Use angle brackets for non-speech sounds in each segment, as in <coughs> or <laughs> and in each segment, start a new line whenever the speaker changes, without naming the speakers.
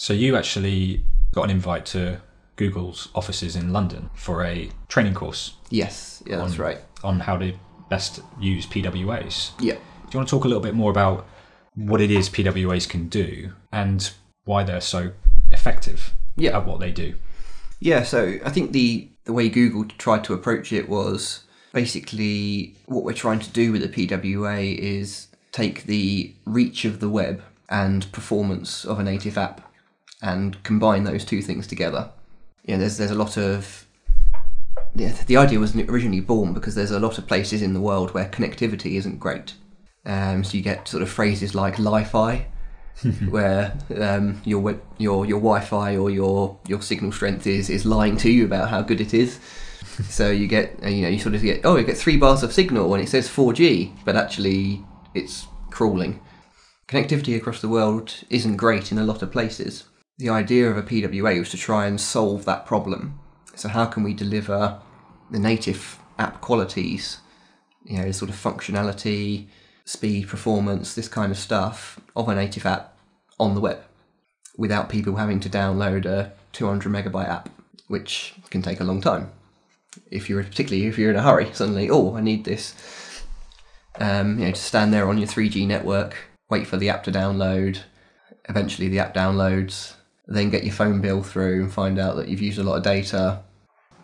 So you actually got an invite to Google's offices in London for a training course
Yes, yeah, that's right.
on how to best use PWAs.
Yeah.
Do you want to talk a little bit more about what it is PWAs can do and why they're so effective
Yeah.
at what they do?
Yeah, so I think the, the way Google tried to approach it was basically what we're trying to do with the PWA is take the reach of the web and performance of a native app and combine those two things together. Yeah, there's there's a lot of yeah, the idea was originally born because there's a lot of places in the world where connectivity isn't great. Um, so you get sort of phrases like Lie-Fi, <laughs> where um, your your your Wi-Fi or your your signal strength is is lying to you about how good it is. <laughs> so you get uh, you know you sort of get oh you get three bars of signal and it says 4G, but actually it's crawling. Connectivity across the world isn't great in a lot of places. The idea of a PWA was to try and solve that problem. So how can we deliver the native app qualities, you know, sort of functionality, speed, performance, this kind of stuff of a native app on the web without people having to download a 200 megabyte app, which can take a long time. If you're particularly if you're in a hurry, suddenly, oh, I need this. Um, you know, to stand there on your 3G network, wait for the app to download. Eventually, the app downloads. Then get your phone bill through and find out that you've used a lot of data.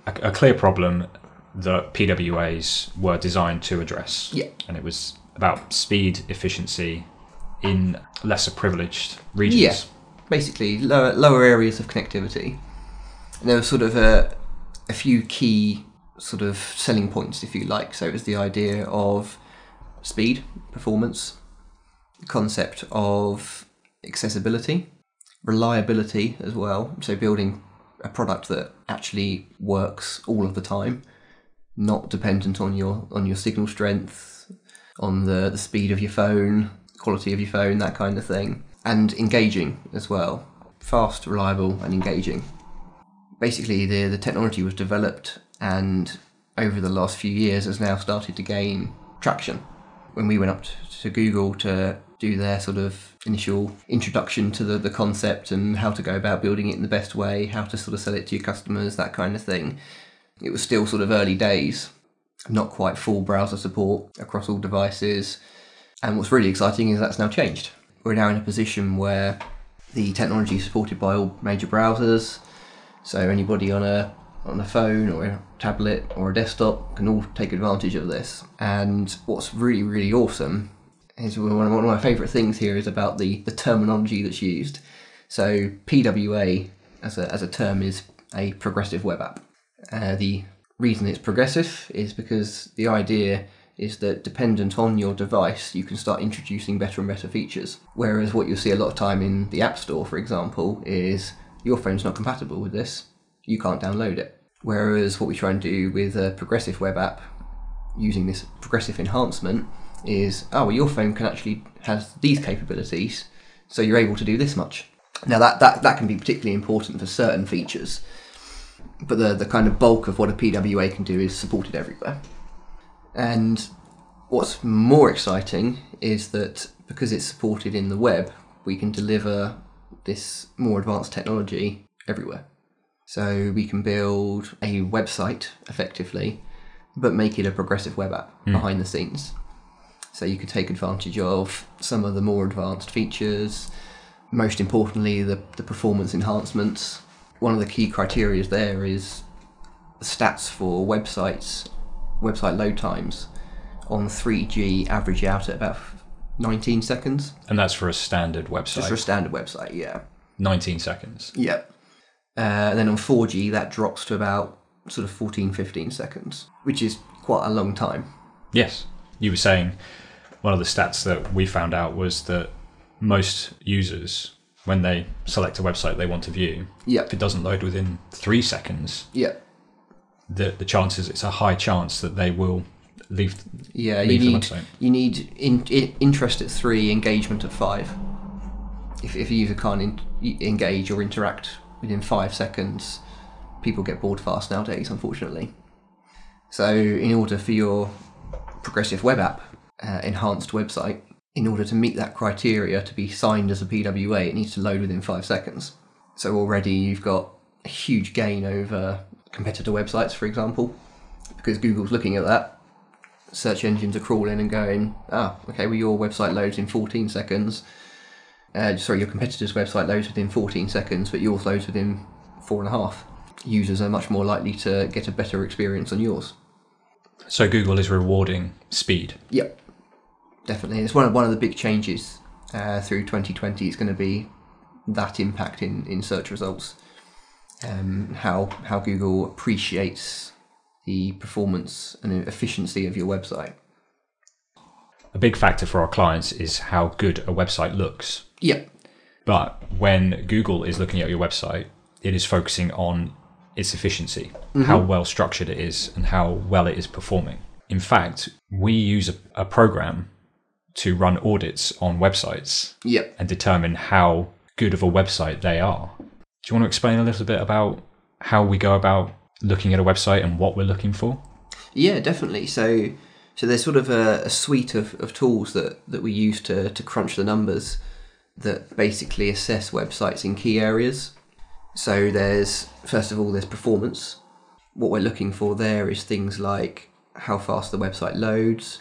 A, a clear problem that PWAs were designed to address.
Yeah.
And it was about speed, efficiency in lesser privileged regions.
Yeah, basically lower lower areas of connectivity. And there was sort of a a few key sort of selling points, if you like. So it was the idea of speed, performance, the concept of accessibility, reliability as well. So building a product that actually works all of the time, not dependent on your on your signal strength, on the, the speed of your phone, quality of your phone, that kind of thing, and engaging as well. Fast, reliable, and engaging. Basically, the, the technology was developed and over the last few years has now started to gain traction. When we went up to, Google to do their sort of initial introduction to the, the concept and how to go about building it in the best way, how to sort of sell it to your customers, that kind of thing, it was still sort of early days not quite full browser support across all devices. And what's really exciting is that's now changed. We're now in a position where the technology is supported by all major browsers. So anybody on a on a phone or a tablet or a desktop can all take advantage of this. And what's really really awesome is one of, my favourite things here is about the the terminology that's used. So PWA as a as a term is a progressive web app. Uh, the reason it's progressive is because the idea is that dependent on your device, you can start introducing better and better features. Whereas what you'll see a lot of time in the App Store, for example, is your phone's not compatible with this, you can't download it. Whereas what we try and do with a progressive web app using this progressive enhancement is, oh, well, your phone can actually has these capabilities, so you're able to do this much. Now that, that, that can be particularly important for certain features but the, the kind of bulk of what a PWA can do is supported everywhere. And what's more exciting is that because it's supported in the web, we can deliver this more advanced technology everywhere. So we can build a website effectively, but make it a progressive web app hmm. behind the scenes. So you can take advantage of some of the more advanced features, most importantly, the, the performance enhancements. One of the key criteria there is stats for websites, website load times on 3G average out at about 19 seconds.
And that's for a standard website.
Just for a standard website, yeah.
19 seconds.
Yep. Uh, and then on 4G, that drops to about sort of 14, 15 seconds, which is quite a long time.
Yes. You were saying one of the stats that we found out was that most users, when they select a website they want to view,
Yep.
if it doesn't load within three seconds,
Yep.
the, the chances, it's a high chance that they will leave.
Yeah, you
Leave the
need
website.
you need in, in, interest at three, engagement at five. If, if a user can't in, engage or interact within five seconds, people get bored fast nowadays, unfortunately. So, in order for your progressive web app, uh, enhanced website, in order to meet that criteria to be signed as a PWA, it needs to load within five seconds. So already you've got a huge gain over competitor websites, for example, because Google's looking at that. Search engines are crawling and going, ah, okay, well, your website loads in 14 seconds. Uh, sorry, your competitor's website loads within 14 seconds, but yours loads within four and a half. Users are much more likely to get a better experience on yours.
So Google is rewarding speed.
Yep, definitely. It's one of one of the big changes uh, through 2020. It's going to be that impact in, in search results. Um, how how Google appreciates the performance and efficiency of your website.
A big factor for our clients is how good a website looks.
Yep.
But when Google is looking at your website, it is focusing on its efficiency, mm-hmm. how well structured it is, and how well it is performing. In fact, we use a, a program to run audits on websites
Yep.
and determine how good of a website they are. Do you want to explain a little bit about how we go about looking at a website and what we're looking for?
Yeah, definitely. So, so there's sort of a, a suite of, of tools that, that we use to, to crunch the numbers that basically assess websites in key areas. So there's first of all there's performance. What we're looking for there is things like how fast the website loads,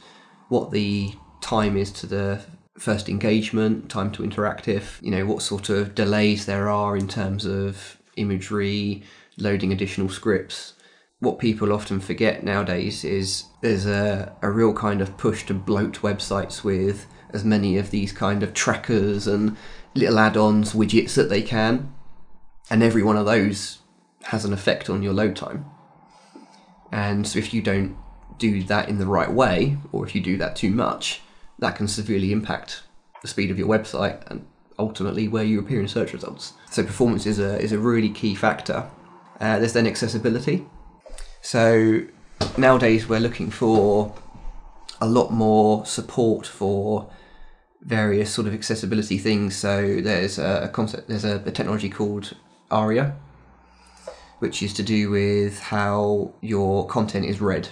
what the time is to the first engagement, time to interactive, you know, what sort of delays there are in terms of imagery, loading additional scripts. What people often forget nowadays is there's a, a real kind of push to bloat websites with as many of these kind of trackers and little add ons, widgets that they can. And every one of those has an effect on your load time. And so if you don't do that in the right way, or if you do that too much, that can severely impact the speed of your website and ultimately where you appear in search results. So performance is a is a really key factor. Uh, there's then accessibility. So nowadays we're looking for a lot more support for various sort of accessibility things. So there's a concept, there's a, a technology called ARIA, which is to do with how your content is read.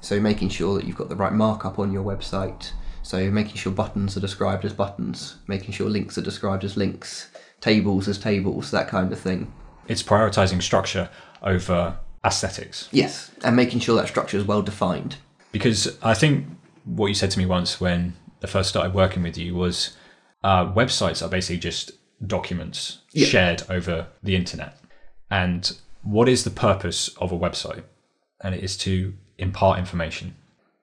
So making sure that you've got the right markup on your website. So making sure buttons are described as buttons, making sure links are described as links, tables as tables, that kind of thing.
It's prioritizing structure over aesthetics.
Yes, and making sure that structure is well defined.
Because I think what you said to me once when I first started working with you was uh, websites are basically just documents
Yeah.
shared over the internet. And what is the purpose of a website? And it is to impart information.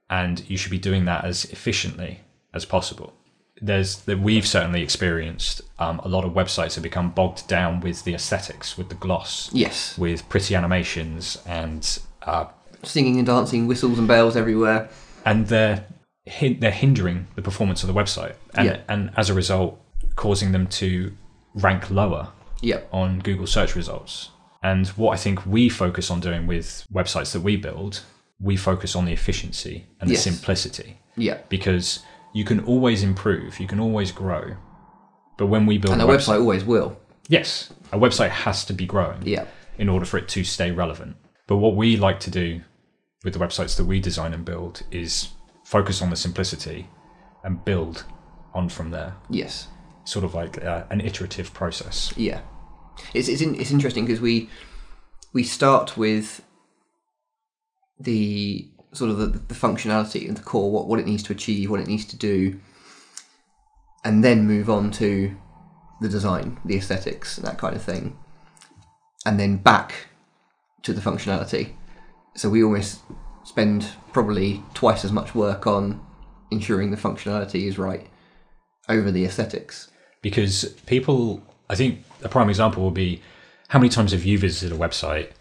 And you should be doing that as efficiently as possible. There's that we've certainly experienced um, a lot of websites have become bogged down with the aesthetics, with the gloss,
Yes,
with pretty animations and uh,
singing and dancing, whistles and bells everywhere.
and they're they're hindering the performance of the website, and
Yeah.
and as a result, causing them to rank lower
Yep.
on Google search results. And what I think we focus on doing with websites that we build, we focus on the efficiency and the
Yes.
simplicity
Yep.
because you can always improve, you can always grow. But when we build
And
a
a website always will.
yes, a website has to be growing
Yeah.
in order for it to stay relevant. But what we like to do with the websites that we design and build is focus on the simplicity and build on from there.
Yes.
Sort of like uh, an iterative process.
Yeah. It's it's, in, it's interesting because we we start with the sort of the, the functionality and the core, what what it needs to achieve, what it needs to do, and then move on to the design, the aesthetics, and that kind of thing, and then back to the functionality. So we almost spend probably twice as much work on ensuring the functionality is right over the aesthetics.
Because people, I think a prime example will be how many times have you visited a website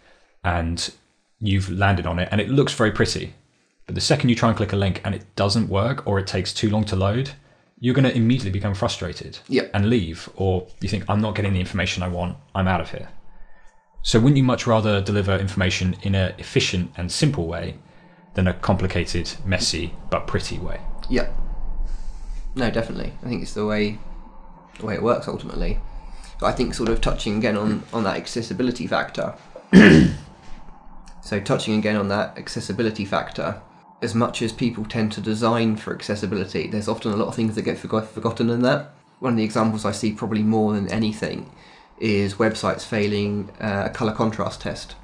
and you've landed on it and it looks very pretty, but the second you try and click a link and it doesn't work or it takes too long to load, you're going to immediately become frustrated
Yep.
and leave, or you think, I'm not getting the information I want, I'm out of here. So, wouldn't you much rather deliver information in an efficient and simple way than a complicated, messy, but pretty way?
Yeah. No, definitely. I think it's the way the way it works ultimately. But I think sort of touching again on, on that accessibility factor. <coughs> so touching again on that accessibility factor, as much as people tend to design for accessibility, there's often a lot of things that get forgot, forgotten in that. One of the examples I see probably more than anything is websites failing uh, a color contrast test.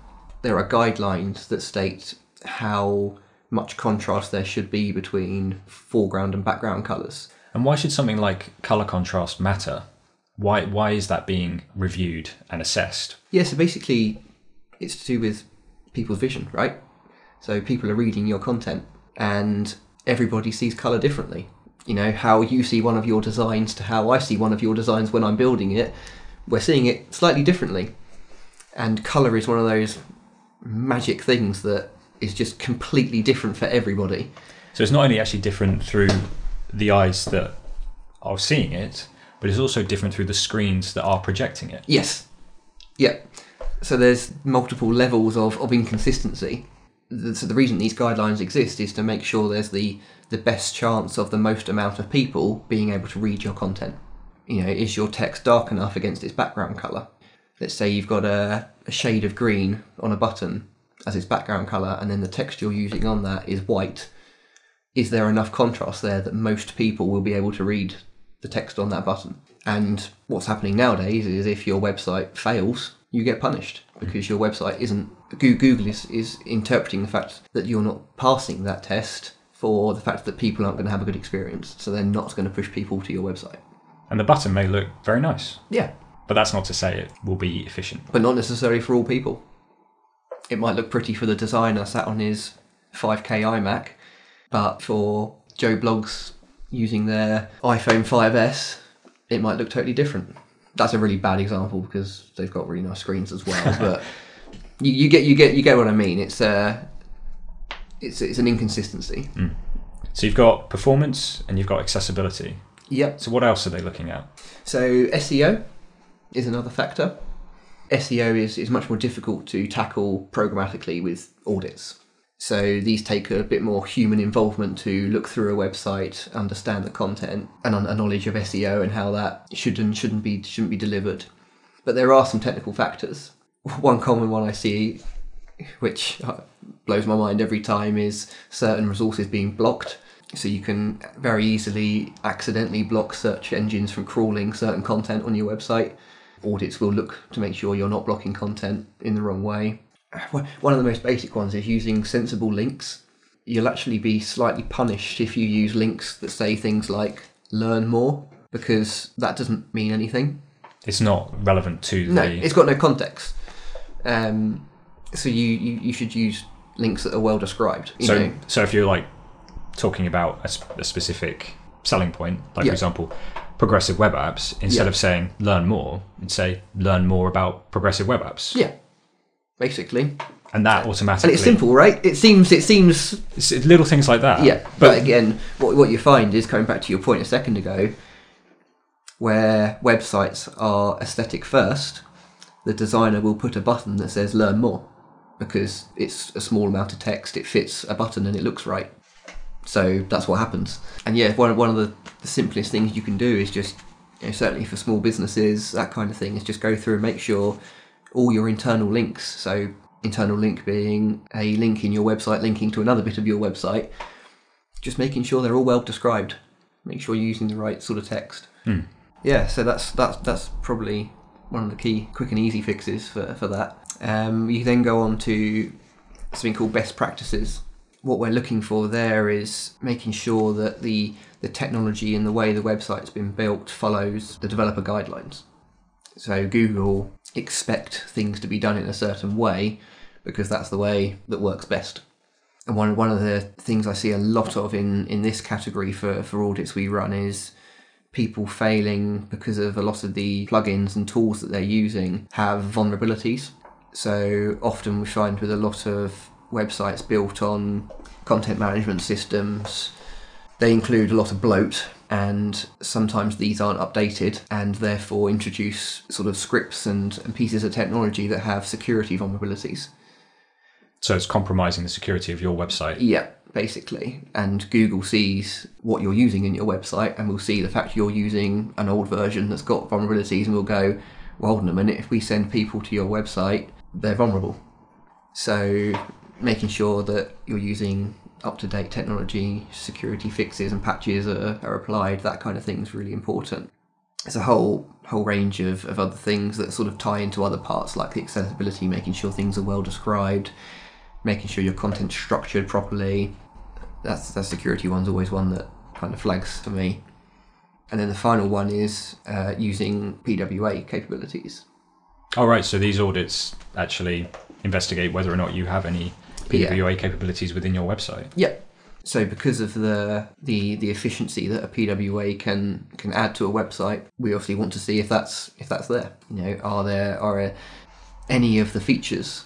There are guidelines that state how much contrast there should be between foreground and background colors.
And why should something like color contrast matter? Why why is that being reviewed and assessed?
Yeah, so basically, it's to do with people's vision, right? So people are reading your content, and everybody sees color differently. You know, how you see one of your designs to how I see one of your designs when I'm building it, we're seeing it slightly differently. And color is one of those magic things that is just completely different for everybody.
So it's not only actually different through the eyes that are seeing it, but it's also different through the screens that are projecting it.
Yes. Yeah. So there's multiple levels of, of inconsistency. So the reason these guidelines exist is to make sure there's the, the best chance of the most amount of people being able to read your content. You know, is your text dark enough against its background colour? Let's say you've got a, a shade of green on a button as its background colour, and then the text you're using on that is white. Is there enough contrast there that most people will be able to read the text on that button? And what's happening nowadays is if your website fails, you get punished because your website isn't. Google is, is interpreting the fact that you're not passing that test for the fact that people aren't going to have a good experience. So they're not going to push people to your website.
And the button may look very nice,
Yeah,
but that's not to say it will be efficient.
but not necessarily for all people. It might look pretty for the designer sat on his 5K iMac, but for Joe Bloggs using their iPhone 5S, it might look totally different. That's a really bad example because they've got really nice screens as well. <laughs> but you, you get you get you get what I mean. It's uh, it's it's an inconsistency.
So you've got performance and you've got accessibility.
Yep.
So what else are they looking at?
So SEO is another factor. SEO is, is much more difficult to tackle programmatically with audits. So these take a bit more human involvement to look through a website, understand the content, and a knowledge of SEO and how that should and shouldn't be shouldn't be delivered. But there are some technical factors. One common one I see, which uh, blows my mind every time, is certain resources being blocked. So you can very easily accidentally block search engines from crawling certain content on your website. Audits will look to make sure you're not blocking content in the wrong way. One of the most basic ones is using sensible links. You'll actually be slightly punished if you use links that say things like learn more because that doesn't mean anything.
It's not relevant to
No,
the.
it's got no context. Um, so you, you, you should use links that are well described.
So
know.
so if you're like talking about a, sp- a specific selling point, like
Yeah.
for example, progressive web apps, instead
Yeah.
of saying learn more, and say learn more about progressive web apps,
Yeah, basically.
and that automatically.
And it's simple, right? It seems it seems
It's little things like that.
yeah. But, again, what what you find is coming back to your point a second ago, where websites are aesthetic first, the designer will put a button that says "Learn more" because it's a small amount of text, it fits a button, and it looks right. So that's what happens. And yeah, one one of the, the simplest things you can do is just, you know, certainly for small businesses, that kind of thing, is just go through and make sure all your internal links. So internal link being a link in your website linking to another bit of your website, just making sure they're all well described. Make sure you're using the right sort of text. Yeah, so that's that's that's probably one of the key quick and easy fixes for, for that. Um, you then go on to something called best practices. What we're looking for there is making sure that the the technology and the way the website's been built follows the developer guidelines. So Google expect things to be done in a certain way because that's the way that works best. And one one of the things I see a lot of in, in this category for, for audits we run is people failing because of a lot of the plugins and tools that they're using have vulnerabilities. So often we find with a lot of websites built on content management systems, they include a lot of bloat and sometimes these aren't updated and therefore introduce sort of scripts and, and pieces of technology that have security vulnerabilities.
So it's compromising the security of your website.
Yeah, basically. And Google sees what you're using in your website and will see the fact you're using an old version that's got vulnerabilities and will go, well, hold on a minute, if we send people to your website, they're vulnerable. So making sure that you're using up to date technology, security fixes and patches are, are applied, that kind of thing is really important. there's a whole whole range of, of other things that sort of tie into other parts like the accessibility, making sure things are well described, making sure your content's structured properly. That's that security one's always one that kind of flags for me. And then the final one is uh, using PWA capabilities.
All right. So these audits actually investigate whether or not you have any PWA capabilities within your website.
Yep. So because of the the the efficiency that a PWA can can add to a website, we obviously want to see if that's if that's there. You know, are there are uh, any of the features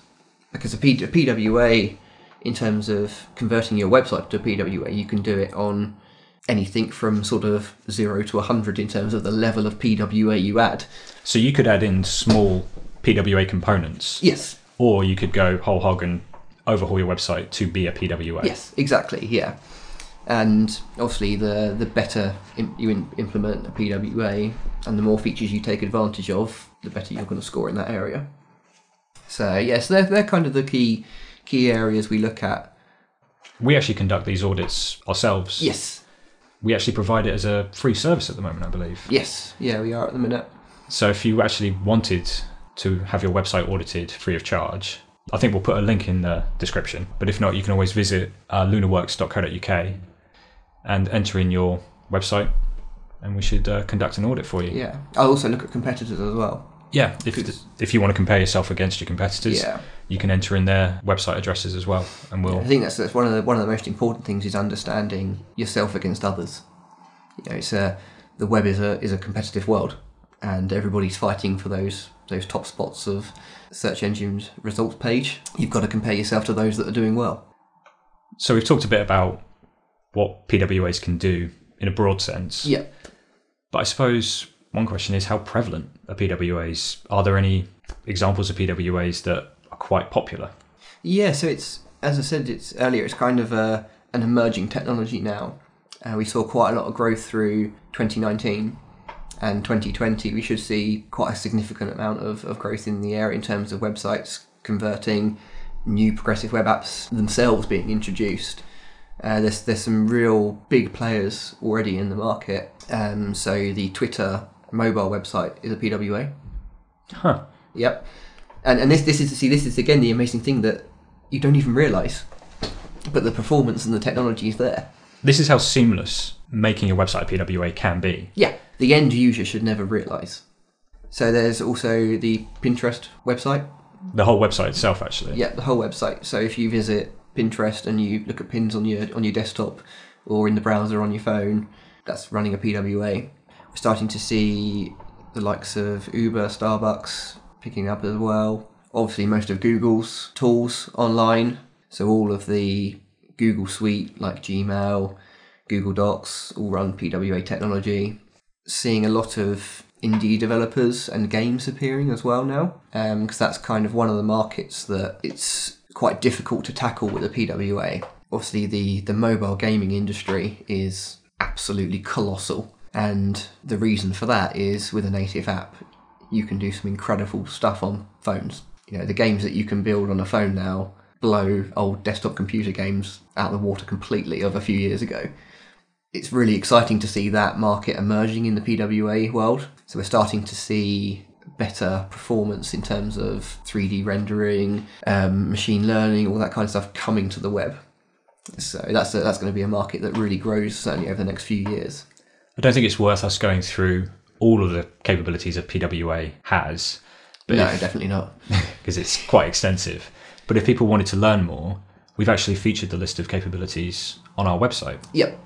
because a, P, a PWA in terms of converting your website to a PWA, you can do it on anything from sort of zero to 100 in terms of the level of PWA you add.
So you could add in small PWA components,
Yes.
or you could go whole hog and overhaul your website to be a PWA.
Yes, exactly. Yeah, and obviously the the better you in, implement a PWA and the more features you take advantage of, the better you're going to score in that area. So yes, they're they're kind of the key key areas we look at.
We actually conduct these audits ourselves.
Yes,
We actually provide it as a free service at the moment, I believe.
yes, yeah, we are at the minute.
So if you actually wanted to have your website audited free of charge, I think we'll put a link in the description. But if not, you can always visit uh, lunarworks.co.uk and enter in your website, and we should uh, conduct an audit for you.
Yeah, I'll also look at competitors as well.
Yeah, if, if you want to compare yourself against your competitors,
Yeah.
you can enter in their website addresses as well, and we'll.
I think that's, that's one of the one of the most important things is understanding yourself against others. You know, it's a the web is a is a competitive world, and everybody's fighting for those those top spots of search engines results page. You've got to compare yourself to those that are doing well.
So we've talked a bit about what PWAs can do in a broad sense.
Yeah,
But I suppose one question is how prevalent are PWAs? Are there any examples of PWAs that are quite popular?
yeah. So it's as I said it's earlier. It's kind of a an emerging technology now. Uh, we saw quite a lot of growth through 2019 and 2020. We should see quite a significant amount of, of growth in the area in terms of websites converting, new progressive web apps themselves being introduced. Uh, there's there's some real big players already in the market. Um, so the Twitter mobile website is a PWA.
Huh.
Yep. And and this this is see this is again the amazing thing that you don't even realise, but the performance and the technology is there.
This is how seamless making a website a PWA can be.
Yeah, the end user should never realise. So there's also the Pinterest website.
The whole website itself, actually.
Yeah, the whole website. So if you visit Pinterest and you look at pins on your on your desktop or in the browser on your phone, that's running a PWA. We're starting to see the likes of Uber, Starbucks picking up as well. Obviously, most of Google's tools online. So all of the Google Suite like Gmail, Google Docs all run PWA technology. Seeing a lot of indie developers and games appearing as well now, um, because that's kind of one of the markets that it's quite difficult to tackle with a PWA. Obviously, the the mobile gaming industry is absolutely colossal, and the reason for that is with a native app, you can do some incredible stuff on phones. You know, the games that you can build on a phone now blow old desktop computer games out of the water completely of a few years ago it's really exciting to see that market emerging in the PWA world. So we're starting to see better performance in terms of 3D rendering, um, machine learning, all that kind of stuff coming to the web. So that's a, that's going to be a market that really grows certainly over the next few years.
I don't think it's worth us going through all of the capabilities that PWA has, but
no, definitely not. <laughs>
because it's quite extensive. But if people wanted to learn more, we've actually featured the list of capabilities on our website.
Yep.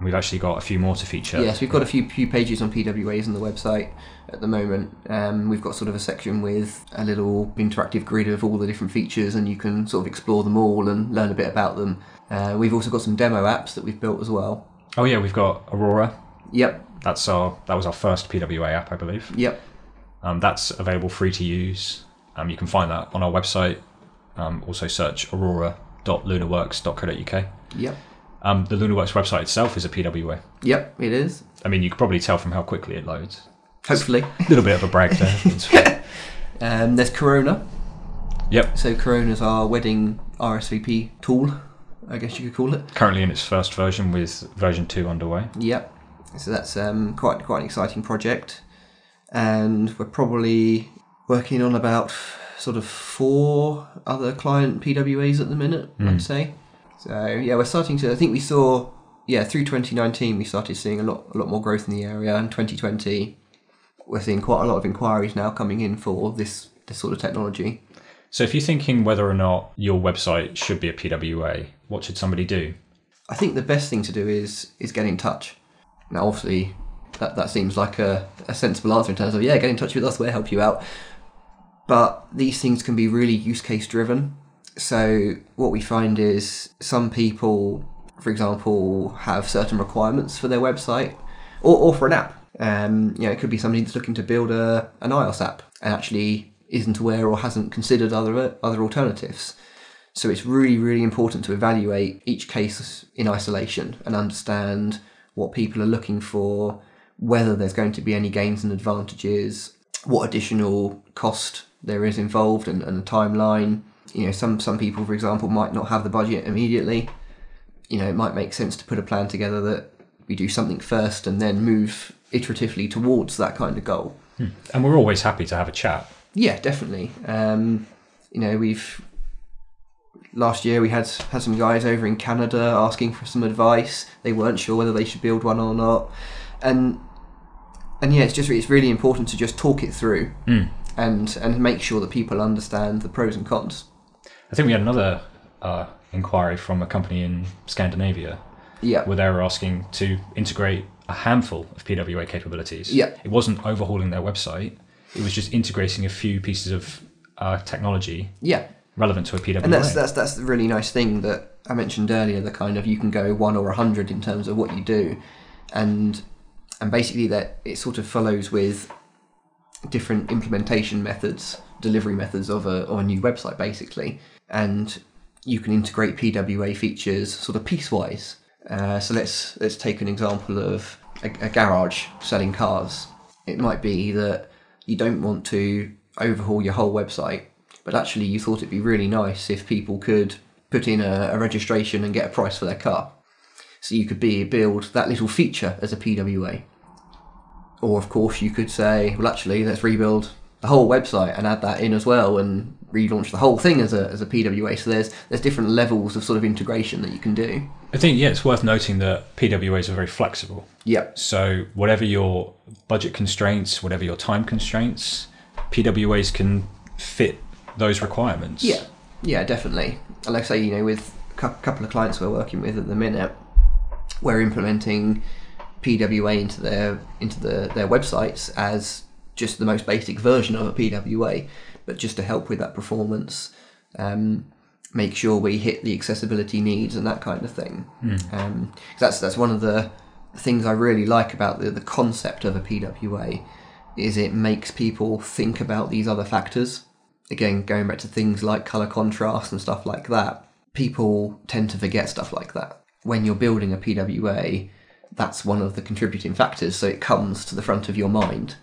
We've actually got a few more to feature.
Yes, we've got a few few pages on PWAs on the website at the moment. Um, we've got sort of a section with a little interactive grid of all the different features, and you can sort of explore them all and learn a bit about them. Uh, we've also got some demo apps that we've built as well.
Oh yeah, we've got Aurora.
Yep,
That's our that was our first PWA app, I believe.
yep,
Um, that's available free to use. Um, you can find that on our website. Um, also search aurora.lunarworks.co.uk.
yep,
Um, the LunarWorks website itself is a PWA.
yep. It is.
I mean, you could probably tell from how quickly it loads.
Hopefully,
A <laughs> little bit of a brag there. <laughs>
um, there's Corona.
yep.
So Corona's our wedding RSVP tool, I guess you could call it.
Currently in its first version with version 2 underway.
Yep. So that's um, quite quite an exciting project, and we're probably working on about sort of four other client PWAs at the minute. I'd say. So yeah, we're starting to. I think we saw yeah through 2019 we started seeing a lot a lot more growth in the area, and 2020 we're seeing quite a lot of inquiries now coming in for this this sort of technology.
So if you're thinking whether or not your website should be a PWA, what should somebody do?
I think the best thing to do is is get in touch. Now, obviously, that, that seems like a, a sensible answer in terms of yeah, get in touch with us, we'll help you out. But these things can be really use case driven. So what we find is some people, for example, have certain requirements for their website or, or for an app. Um, you know, it could be somebody that's looking to build a an iOS app and actually isn't aware or hasn't considered other other alternatives. So it's really, really important to evaluate each case in isolation and understand what people are looking for, whether there's going to be any gains and advantages, what additional cost there is involved, and, and a timeline. You know, some some people, for example, might not have the budget immediately. You know, it might make sense to put a plan together that we do something first and then move iteratively towards that kind of goal.
And we're always happy to have a chat.
Yeah, definitely. Um, you know, we've last year we had had some guys over in Canada asking for some advice. They weren't sure whether they should build one or not, and and yeah, it's just it's really important to just talk it through and and make sure that people understand the pros and cons.
I think we had another uh, inquiry from a company in Scandinavia
Yeah,
where they were asking to integrate a handful of PWA capabilities.
Yeah.
It wasn't overhauling their website, it was just integrating a few pieces of uh, technology
yeah,
relevant to a PWA.
and that's that's that's the really nice thing that I mentioned earlier. The kind of you can go one or a hundred in terms of what you do, and and basically that it sort of follows with different implementation methods, delivery methods of a of a new website, basically, and you can integrate PWA features sort of piecewise. Uh, so let's let's take an example of a, a garage selling cars. It might be that you don't want to overhaul your whole website, but actually you thought it'd be really nice if people could put in a, a registration and get a price for their car. So you could be build that little feature as a PWA. Or of course you could say, well actually let's rebuild the whole website and add that in as well and relaunch the whole thing as a, as a PWA. So there's there's different levels of sort of integration that you can do.
I think, yeah, it's worth noting that PWAs are very flexible.
Yep.
So, whatever your budget constraints, whatever your time constraints, PWAs can fit those requirements.
Yeah, yeah, definitely. And like I say, you know, with a couple of clients we're working with at the minute, we're implementing PWA into their into the, their websites as just the most basic version of a PWA, but just to help with that performance, um, make sure we hit the accessibility needs and that kind of thing. Um, 'cause that's that's one of the things I really like about the, the concept of a PWA is it makes people think about these other factors. Again, going back to things like color contrast and stuff like that, people tend to forget stuff like that. When you're building a PWA, that's one of the contributing factors, so it comes to the front of your mind.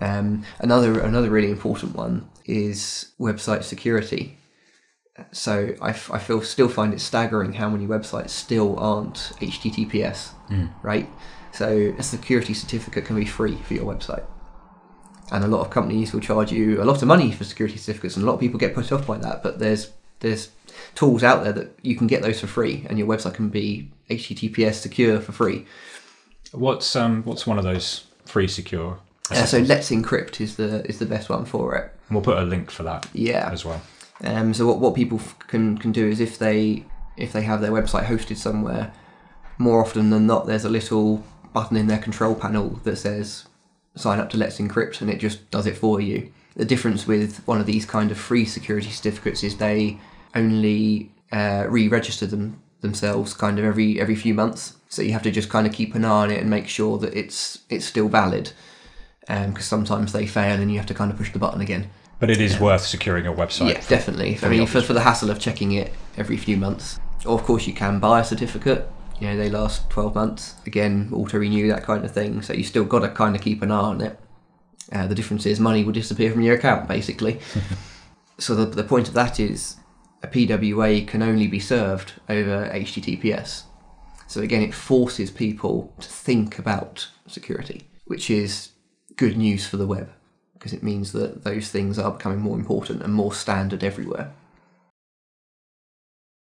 Um, another another really important one is website security. So I, f- I feel still find it staggering how many websites still aren't HTTPS, right? So a security certificate can be free for your website, and a lot of companies will charge you a lot of money for security certificates, and a lot of people get put off by that. But there's there's tools out there that you can get those for free, and your website can be HTTPS secure for free.
What's um what's one of those free secure?
Uh, so Let's Encrypt is the is the best one for it.
We'll put a link for that
Yeah.
as well.
Um, so what, what people f- can can do is if they if they have their website hosted somewhere, more often than not, there's a little button in their control panel that says sign up to Let's Encrypt, and it just does it for you. The difference with one of these kind of free security certificates is they only uh, re-register them themselves kind of every every few months. So you have to just kind of keep an eye on it and make sure that it's it's still valid. Because sometimes they fail and you have to kind of push the button again.
But it is worth securing a website.
Yeah, definitely. I mean, for, for the hassle of checking it every few months. Or, of course, you can buy a certificate. You know, they last 12 months. Again, auto renew, that kind of thing. So you still got to kind of keep an eye on it. Uh, the difference is money will disappear from your account, basically. <laughs> so the, the point of that is a PWA can only be served over HTTPS. So again, it forces people to think about security, which is good news for the web because it means that those things are becoming more important and more standard everywhere.